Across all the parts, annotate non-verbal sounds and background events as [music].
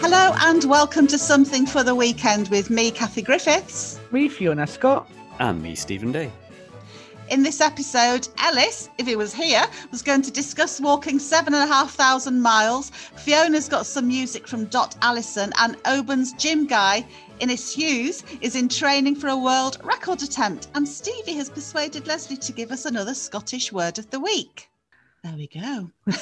Hello and welcome to Something for the Weekend with me, Kathy Griffiths. Me, Fiona Scott. And me, Stephen Day. In this episode, Ellis, if he was here, was going to discuss walking seven and a half thousand miles. Fiona's got some music from Dot Allison, and Oban's gym guy, Innes Hughes, is in training for a world record attempt. And Stevie has persuaded Leslie to give us another Scottish word of the week. There we go. [laughs]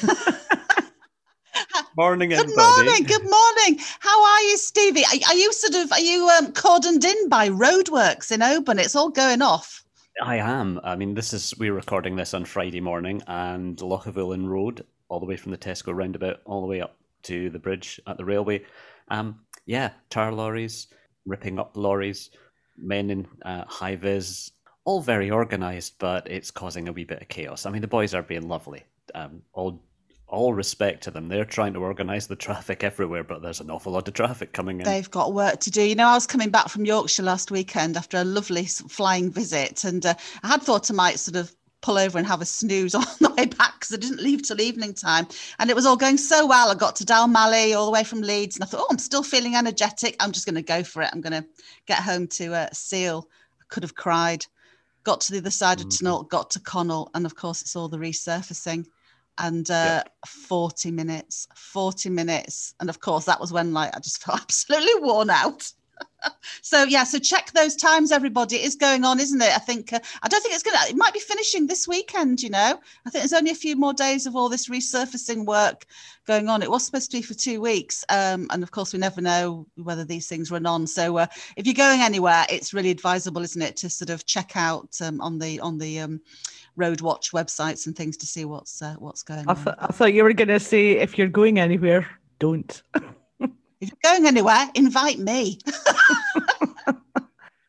Morning, Good everybody. morning. Good morning. How are you, Stevie? Are, are you sort of are you um, cordoned in by roadworks in Oban? It's all going off. I am. I mean, this is we're recording this on Friday morning, and Lochavullin Road, all the way from the Tesco roundabout, all the way up to the bridge at the railway. Um, yeah, tar lorries ripping up lorries, men in uh, high vis, all very organised, but it's causing a wee bit of chaos. I mean, the boys are being lovely. Um, all all respect to them. They're trying to organise the traffic everywhere, but there's an awful lot of traffic coming in. They've got work to do. You know, I was coming back from Yorkshire last weekend after a lovely flying visit, and uh, I had thought I might sort of pull over and have a snooze [laughs] on the way back because I didn't leave till evening time. And it was all going so well. I got to Dalmally all the way from Leeds, and I thought, oh, I'm still feeling energetic. I'm just going to go for it. I'm going to get home to uh, Seil. I could have cried. Got to the other side of Mm. Tunnel, got to Connell, and of course, it's all the resurfacing. And uh, 40 minutes, 40 minutes. And of course, that was when like I just felt [laughs] absolutely worn out. So yeah, so check those times, everybody. It is going on, isn't it? I think uh, I don't think it's gonna. It might be finishing this weekend. You know, I think there's only a few more days of all this resurfacing work going on. It was supposed to be for two weeks, um, and of course, we never know whether these things run on. So uh, if you're going anywhere, it's really advisable, isn't it, to sort of check out um, on the on the um, road watch websites and things to see what's uh, what's going I, on. I thought you were going to say if you're going anywhere, don't. [laughs] If you're going anywhere, invite me. [laughs] I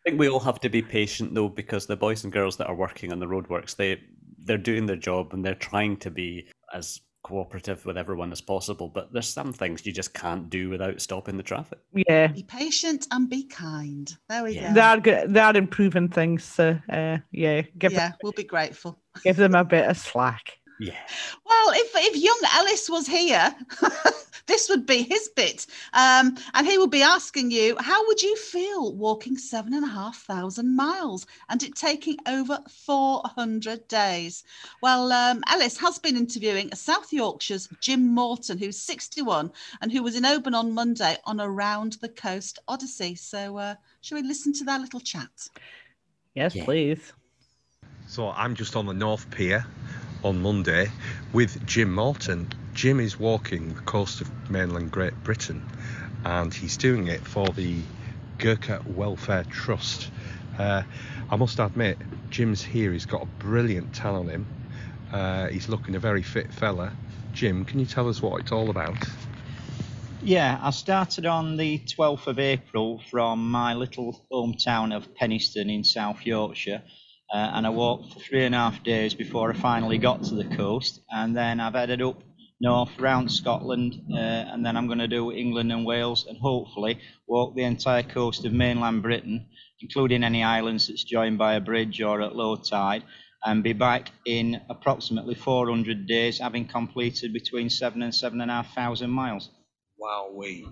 think we all have to be patient though, because the boys and girls that are working on the roadworks, they they're doing their job and they're trying to be as cooperative with everyone as possible. But there's some things you just can't do without stopping the traffic. Yeah, Be patient and be kind. There we Yeah. go. they are good. They are improving things. So uh, yeah, give yeah, we'll be grateful. give them a bit of slack. Yeah. Well, if if young Ellis was here, [laughs] this would be his bit, um, and he would be asking you, how would you feel walking seven and a half thousand miles and it taking over four hundred days? Well, um, Ellis has been interviewing South Yorkshire's Jim Morton, who's sixty-one and who was in Oban on Monday on a round the coast odyssey. So, uh, shall we listen to their little chat? Yes, Yeah. please. So I'm just on the North Pier on Monday with Jim Morton. Jim is walking the coast of mainland Great Britain and he's doing it for the Gurkha Welfare Trust. Uh, I must admit, Jim's here, he's got a brilliant tan on him. Uh, he's looking a very fit fella. Jim, can you tell us what it's all about? Yeah, I started on the 12th of April from my little hometown of Penistone in South Yorkshire. Uh, and I walked for three and a half days before I finally got to the coast. And then I've headed up north round Scotland. Uh, and then I'm going to do England and Wales and hopefully walk the entire coast of mainland Britain, including any islands that's joined by a bridge or at low tide. And be back in approximately 400 days, having completed between seven and seven and a half thousand miles. Wowee.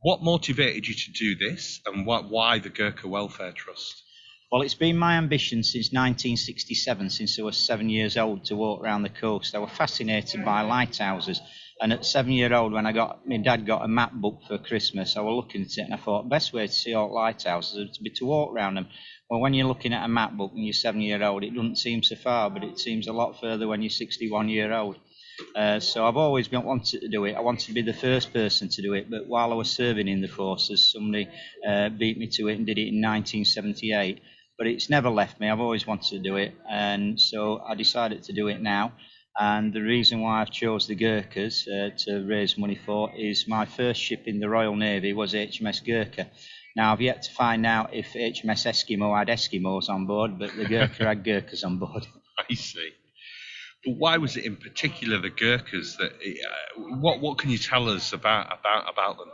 What motivated you to do this and what, why the Gurkha Welfare Trust? Well, it's been my ambition since 1967, since I was seven years old, to walk around the coast. I was fascinated by lighthouses. And at seven year old, when I got my dad got a map book for Christmas, I was looking at it and I thought the best way to see all lighthouses would be to walk around them. Well, when you're looking at a map book and you're seven year old, it doesn't seem so far, but it seems a lot further when you're 61 year old. Uh, so I've always been wanted to do it. I wanted to be the first person to do it, but while I was serving in the forces, somebody uh, beat me to it and did it in 1978. But it's never left me. I've always wanted to do it, and so I decided to do it now. And the reason why I've chose the Gurkhas uh, to raise money for is my first ship in the Royal Navy was HMS Gurkha. Now I've yet to find out if HMS Eskimo had Eskimos on board, but the Gurkha had Gurkhas on board. [laughs] I see. But why was it in particular the Gurkhas that? Uh, what what can you tell us about about about them?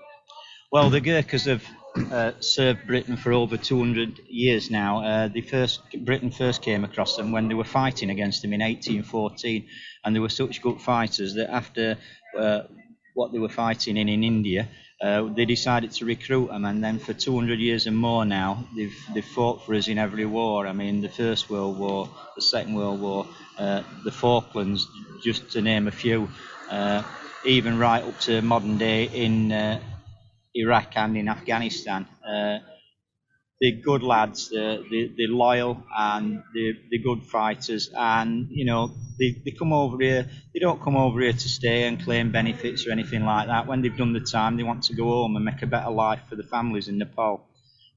Well, the Gurkhas have uh, served Britain for over 200 years now. Uh, the first Britain first came across them when they were fighting against them in 1814, and they were such good fighters that after uh, what they were fighting in in India, uh, they decided to recruit them, and then for 200 years and more now, they've they've fought for us in every war. I mean, the First World War, the Second World War, uh, the Falklands, just to name a few. Even right up to modern day in Iraq and in Afghanistan. Uh, they're good lads, they're, they're, loyal and they're, they're, good fighters. And, you know, they, they come over here, they don't come over here to stay and claim benefits or anything like that. When they've done the time, they want to go home and make a better life for the families in Nepal.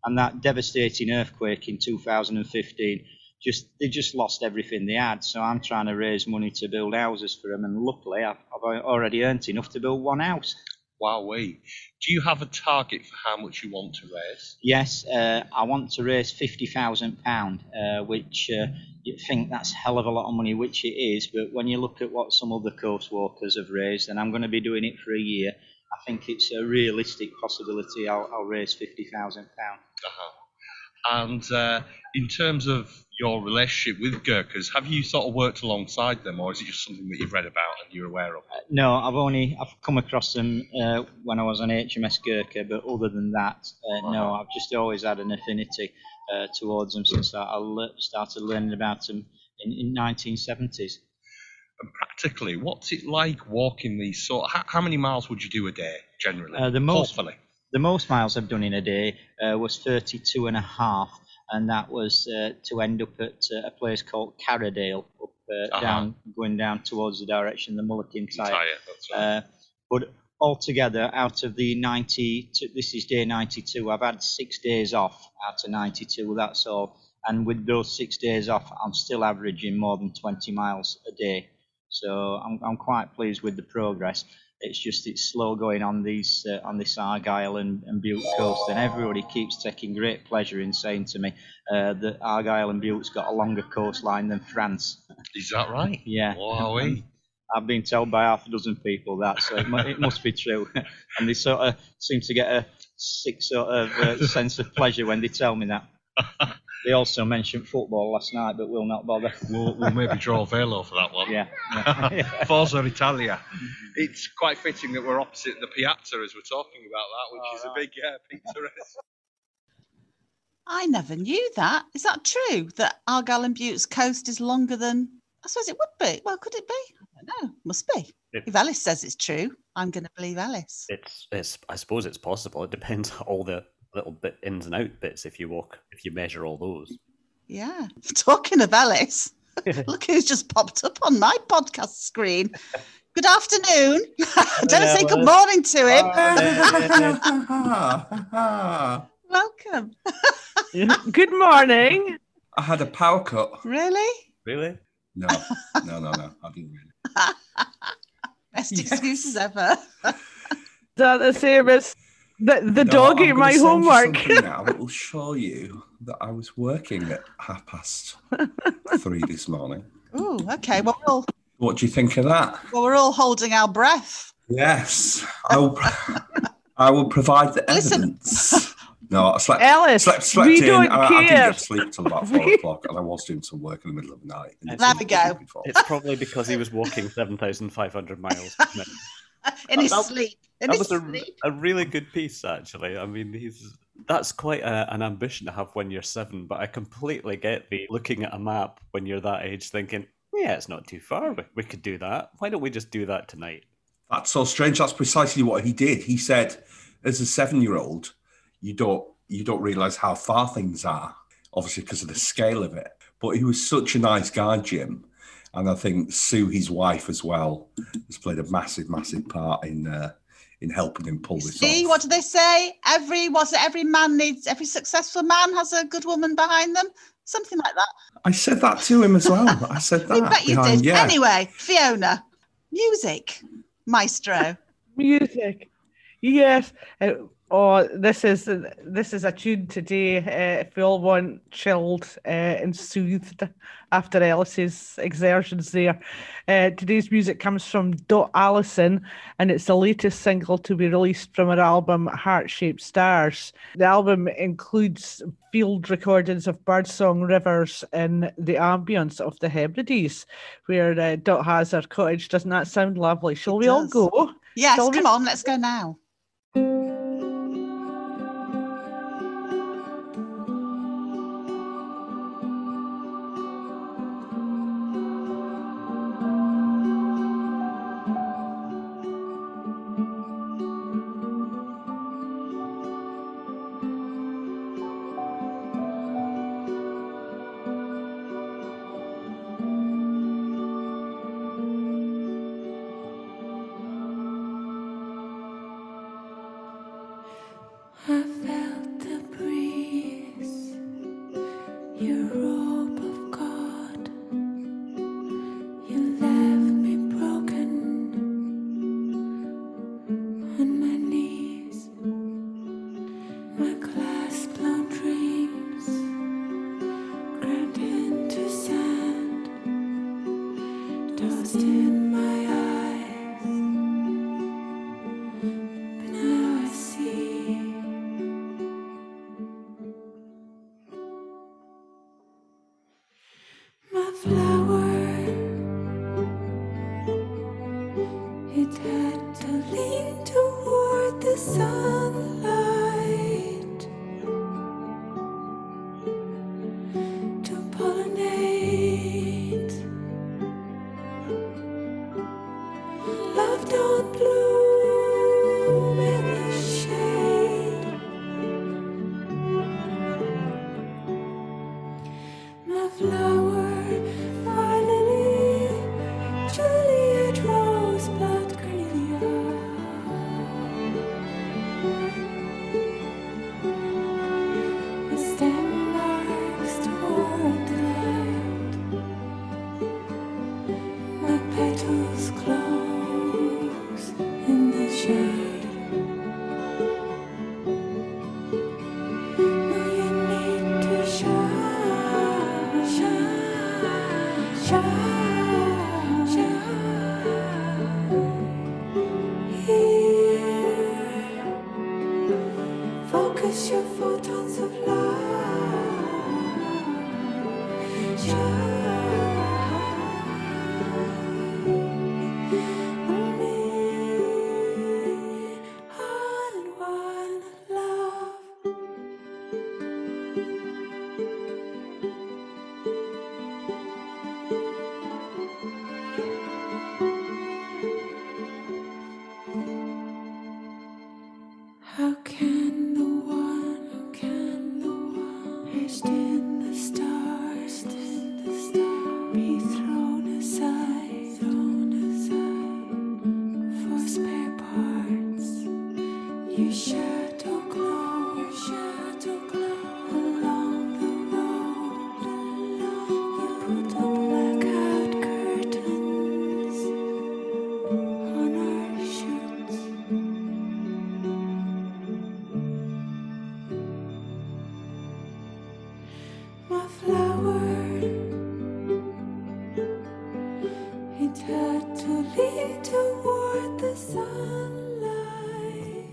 And that devastating earthquake in 2015 just they just lost everything they had. So I'm trying to raise money to build houses for them, and luckily I've, I've already earned enough to build one house. Wowee. Do you have a target for how much you want to raise? Yes, uh, I want to raise £50,000, uh, which uh, you think that's a hell of a lot of money, which it is. But when you look at what some other coast walkers have raised, and I'm going to be doing it for a year, I think it's a realistic possibility I'll, I'll raise £50,000. Uh-huh. And uh, in terms of your relationship with Gurkhas, have you sort of worked alongside them, or is it just something that you've read about and you're aware of? Uh, no, I've only I've come across them uh, when I was on HMS Gurkha, but other than that, uh, no, I've just always had an affinity uh, towards them since I, I started learning about them in, in 1970s. And practically, what's it like walking these sort? How, how many miles would you do a day generally? Uh, the most, Hopefully. the most miles I've done in a day uh, was 32 and a half and that was uh, to end up at uh, a place called Carradale, up uh, uh-huh. down, going down towards the direction of the Mull of Kintyre. Right. Uh, but altogether, out of the 90, this is day 92. I've had six days off out of 92. That's all. And with those six days off, I'm still averaging more than 20 miles a day. So I'm, I'm quite pleased with the progress. It's just it's slow going on these uh, on this Argyll and, and Bute coast, and everybody keeps taking great pleasure in saying to me uh, that Argyll and Bute's got a longer coastline than France. Is that right? yeah. Wow. I've been told by half a dozen people that, so it, it must be true. [laughs] and they sort of seem to get a sick sort of uh, sense of pleasure when they tell me that. [laughs] They also mentioned football last night, but we'll not bother. We'll, we'll maybe draw Velo for that one. Yeah. yeah. [laughs] [laughs] Forza Italia. [laughs] It's quite fitting that we're opposite the Piazza as we're talking about that, which oh, is right. a big uh, pizza. I never knew that. Is that true? That Argyll and Bute's coast is longer than? I suppose it would be. Well, could it be? I don't know. Must be. It, if Ellis says it's true, I'm going to believe Ellis. It's, it's. I suppose it's possible. It depends on all the little bit ins and out bits if you walk if you measure all those. Yeah. [laughs] Talking of Ellis, [laughs] look who's just popped up on my podcast screen. Good afternoon. [laughs] Don't say good morning to him. Welcome. good morning. I had a power cut. Really? Really? No, no, no, no. I didn't really. Best yes. excuses ever. that the same as the, the no, dog ate my homework. [laughs] now that will show you that I was working at half past [laughs] three this morning. Oh, okay. Well, we'll, what do you think of that? Well, we're all holding our breath. Yes, I will. [laughs] I will provide the evidence. Listen. No, I slept. Ellis, slept, slept we in. don't I, care. I didn't get to sleep till about four o'clock, and I was doing some work in the middle of the night. There we go. It's probably because he was walking seven thousand five hundred miles. [laughs] in uh, his that, sleep. In that his was sleep. A, a really good piece, actually. I mean, he's that's quite a, an ambition to have when you're seven. But I completely get the looking at a map when you're that age, thinking, yeah, it's not too far. We, we could do that. Why don't we just do that tonight? That's so strange. That's precisely what he did. He said, as a seven-year-old, you don't you don't realize how far things are, obviously because of the scale of it. But he was such a nice guy, Jim and I think Sue, his wife, as well, has played a massive, massive part in uh, in helping him pull this See, off. what do they say? Every was it every man needs every successful man has a good woman behind them, something like that. I said that to him as well. I said [laughs] that. I bet you behind, did. Yeah. Anyway, Fiona, music, maestro. [laughs] music, yes. Uh, Oh, this is this is a tune today. Uh, if we all want chilled uh, and soothed after Ellis's exertions there. Uh, today's music comes from Dot Allison, and it's the latest single to be released from her album Heart Shaped Stars. The album includes field recordings of birdsong rivers in the ambience of the Hebrides, where uh, Dot has her cottage. Doesn't that sound lovely? Shall we all go? Yes, Shall come we? on, let's go now. Close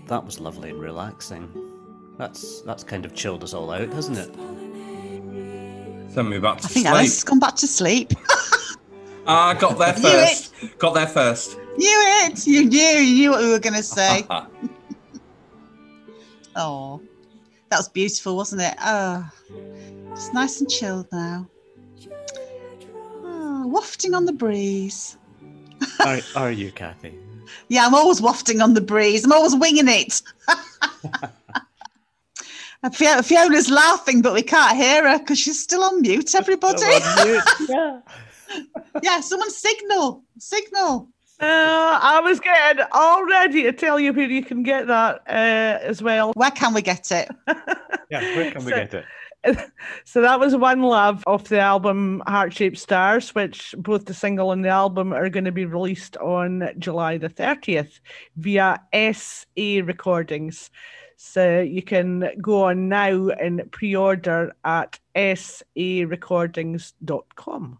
That was lovely and relaxing. That's that's kind of chilled us all out, hasn't it? Send me back to I think sleep. Ellis has gone back to sleep. I [laughs] ah, got there Knew first. Got there first. knew it. You knew. You knew what we were going to say. [laughs] [laughs] Oh, that was beautiful, wasn't it? Oh, it's nice and chilled now. Oh, wafting on the breeze. Are, are you, Kathy? Yeah, I'm always wafting on the breeze. I'm always winging it. [laughs] Fiona's laughing, but we can't hear her because she's still on mute. Everybody, [laughs] yeah. yeah, someone signal, signal. Uh, I was getting all ready to tell you where you can get that uh, as well. Where can we get it? [laughs] Yeah, where can we So- get it? [laughs] So that was One Love off the album Heart Shaped Stars, which both the single and the album are going to be released on July the 30th via SA Recordings. So you can go on now and pre-order at sarecordings.com.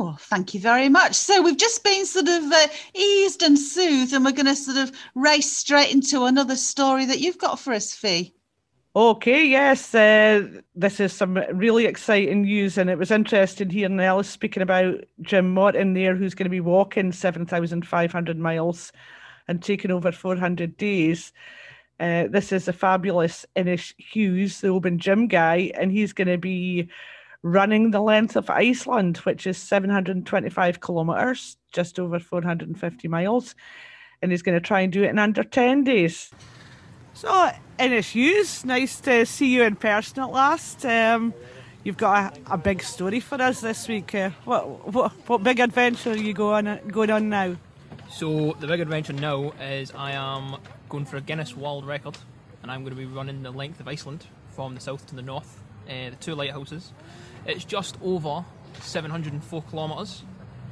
Oh, thank you very much. So we've just been sort of uh, eased and soothed, and we're going to sort of race straight into another story that you've got for us, Fee. Okay, yes, uh, this is some really exciting news, and it was interesting hearing Ellis speaking about Jim Morton there, who's going to be walking 7,500 miles and taking over 400 days. Uh, this is a fabulous Innes Hughes, the Oban gym guy, and he's going to be running the length of Iceland, which is 725 kilometers, just over 450 miles. And he's going to try and do it in under 10 days. So, Hughes, nice to see you in person at last. Um, you've got a, a, big story for us this week. Uh, what, what what big adventure are you going going on now? So the big adventure now is I am going for a Guinness World Record, and I'm going to be running the length of Iceland from the south to the north, uh, the two lighthouses. It's just over 704 kilometres,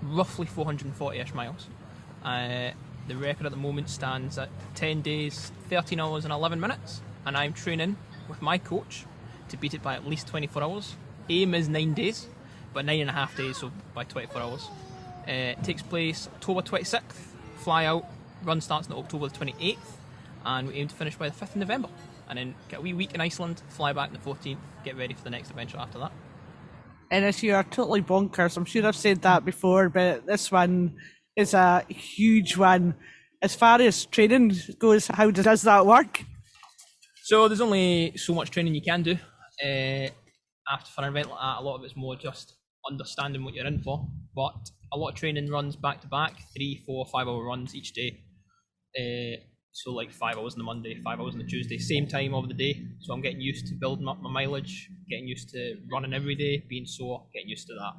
roughly 440-ish miles. Uh, the record at the moment stands at 10 days, 13 hours and 11 minutes, and I'm training with my coach to beat it by at least 24 hours. Aim is 9 days, but nine and a half days, so by 24 hours. Uh, it takes place October 26th, fly out, run starts on October 28th, and we aim to finish by the 5th of November. And then get a wee week in Iceland, fly back on the 14th, get ready for the next adventure after that. And you are totally bonkers, I'm sure I've said that before, but this one is a huge one. As far as training goes, how does that work? So there's only so much training you can do. Uh, after for an event like that, a lot of it's more just understanding what you're in for. But a lot of training runs back to back, three, four, five hour runs each day. Uh, so like five hours on the Monday, five hours on the Tuesday, same time of the day. So I'm getting used to building up my mileage, getting used to running every day, being sore, getting used to that,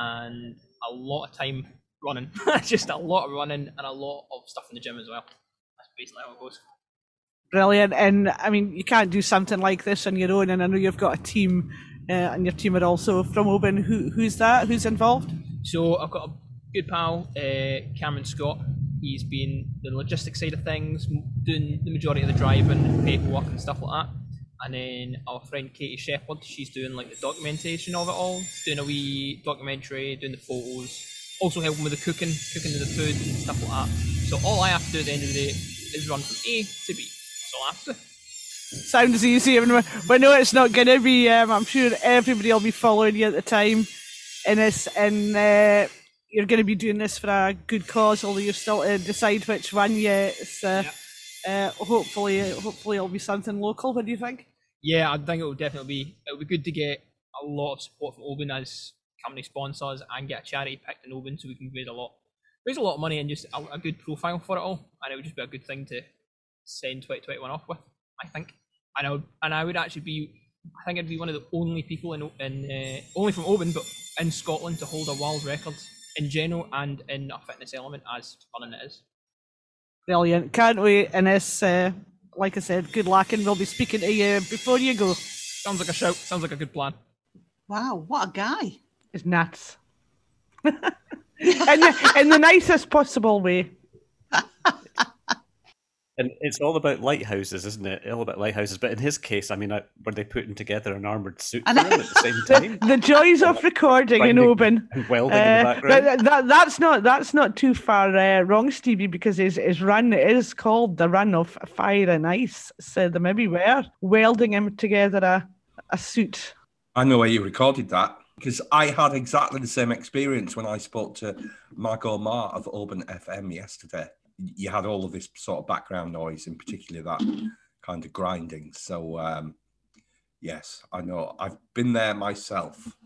and a lot of time running, [laughs] just a lot of running and a lot of stuff in the gym as well. That's basically how it goes. Brilliant, and I mean you can't do something like this on your own, and I know you've got a team, uh, and your team are also from Oban. Who who's that? Who's involved? So I've got a good pal, uh, Cameron Scott He's been the logistics side of things, doing the majority of the driving, paperwork and stuff like that. And then our friend Katie Shepherd, she's doing like the documentation of it all, doing a wee documentary, doing the photos, also helping with the cooking, cooking of the food and stuff like that. So all I have to do at the end of the day is run from A to B. That's all I have to do. Sounds easy, everyone. but no, it's not going to be. Um, I'm sure everybody will be following you at the time in this, and uh, you're going to be doing this for a good cause, although you're still to decide which one yet. So, yeah. uh, hopefully, hopefully it'll be something local. What do you think? Yeah, I think it will definitely be. It will be good to get a lot of support from Oban as company sponsors and get a charity picked in Oban so we can raise a lot, raise a lot of money and just a, a good profile for it all. And it would just be a good thing to send 2021 off with. I think, and I would, and I would actually be. I think I'd be one of the only people in, in uh, only from Oban, but in Scotland to hold a world record in general and in a fitness element as fun it is. Brilliant. Can't wait. And this, uh, like I said, good luck and we'll be speaking to you before you go. Sounds like a shout. Sounds like a good plan. Wow, what a guy. It's nuts. in, the, in the nicest possible way. And it's all about lighthouses, isn't it? All about lighthouses. But in his case, I mean, uh, were they putting together an armored suit for him at the same time? the, the joys of recording in Oban. Welding uh, in the background. That, that, that's not that's not too far uh, wrong, Stevie, because his, his run is called the Run of Fire and Ice. So they maybe were welding him together a, a suit. I know where you recorded that because I had exactly the same experience when I spoke to Margot Mar of Oban FM yesterday you had all of this sort of background noise, in particular that kind of grinding. So, um, yes, I know I've been there myself.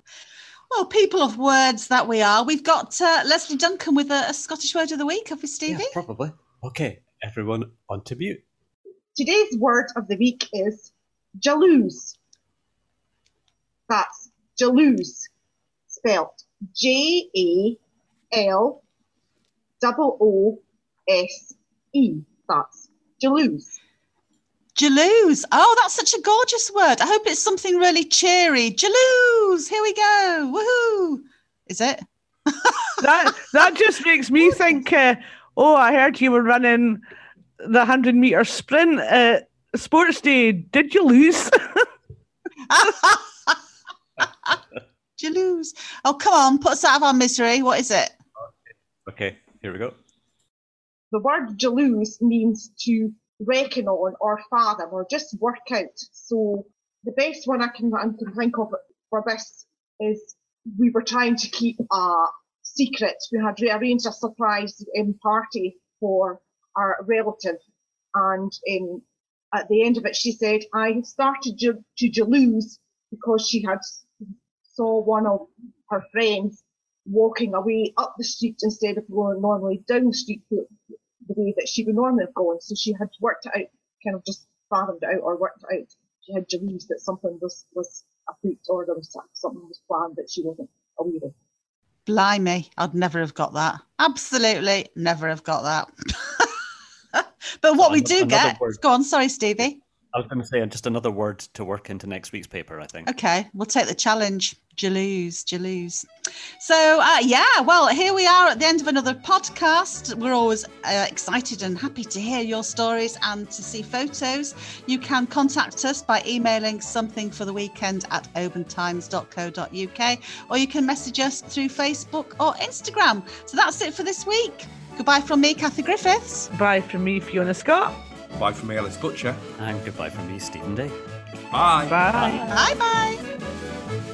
Well, people of words that we are, we've got uh, Leslie Duncan with a, a, Scottish word of the week, have we, Stevie? Yeah, probably. Okay, everyone on to mute. Today's word of the week is jalouse. That's jalouse, spelt J A L double O S E. That's jalouse. Jalouse. Oh, that's such a gorgeous word. I hope it's something really cheery. Jalouse. Here we go. Woohoo. Is it? [laughs] that that just makes me think. Uh, oh, I heard you were running the hundred meter sprint. Uh, Sports Day, did you lose? [laughs] [laughs] Did you lose? Oh, come on, put us out of our misery. What is it? Okay, here we go. The word jalouse means to reckon on or fathom or just work out. So the best one I can, I can think of for this is we were trying to keep a secret. We had arranged a surprise um, party for our relative, and um, at the end of it, she said, "I started to, to jalouse because she had saw one of her friends walking away up the street instead of going normally down the street the, the way that she would normally have gone. So she had worked it out, kind of just fathomed it out or worked it out. She had jalouse that something was was afoot or there was something was planned that she wasn't aware of. Blimey, I'd never have got that. Absolutely never have got that. [laughs] but what we do Another get, word. go on, sorry, Stevie. I was going to say just another word to work into next week's paper. I think. Okay, we'll take the challenge. Jalouse, jalouse. So, uh, yeah, well, here we are at the end of another podcast. We're always uh, excited and happy to hear your stories and to see photos. You can contact us by emailing something for the weekend at obantimes.co.uk or you can message us through Facebook or Instagram. So that's it for this week. Goodbye from me, Kathy Griffiths. Bye from me, Fiona Scott. Bye from me, Ellis Butcher. And goodbye from me, Stephen Day. Bye. Bye. Bye bye.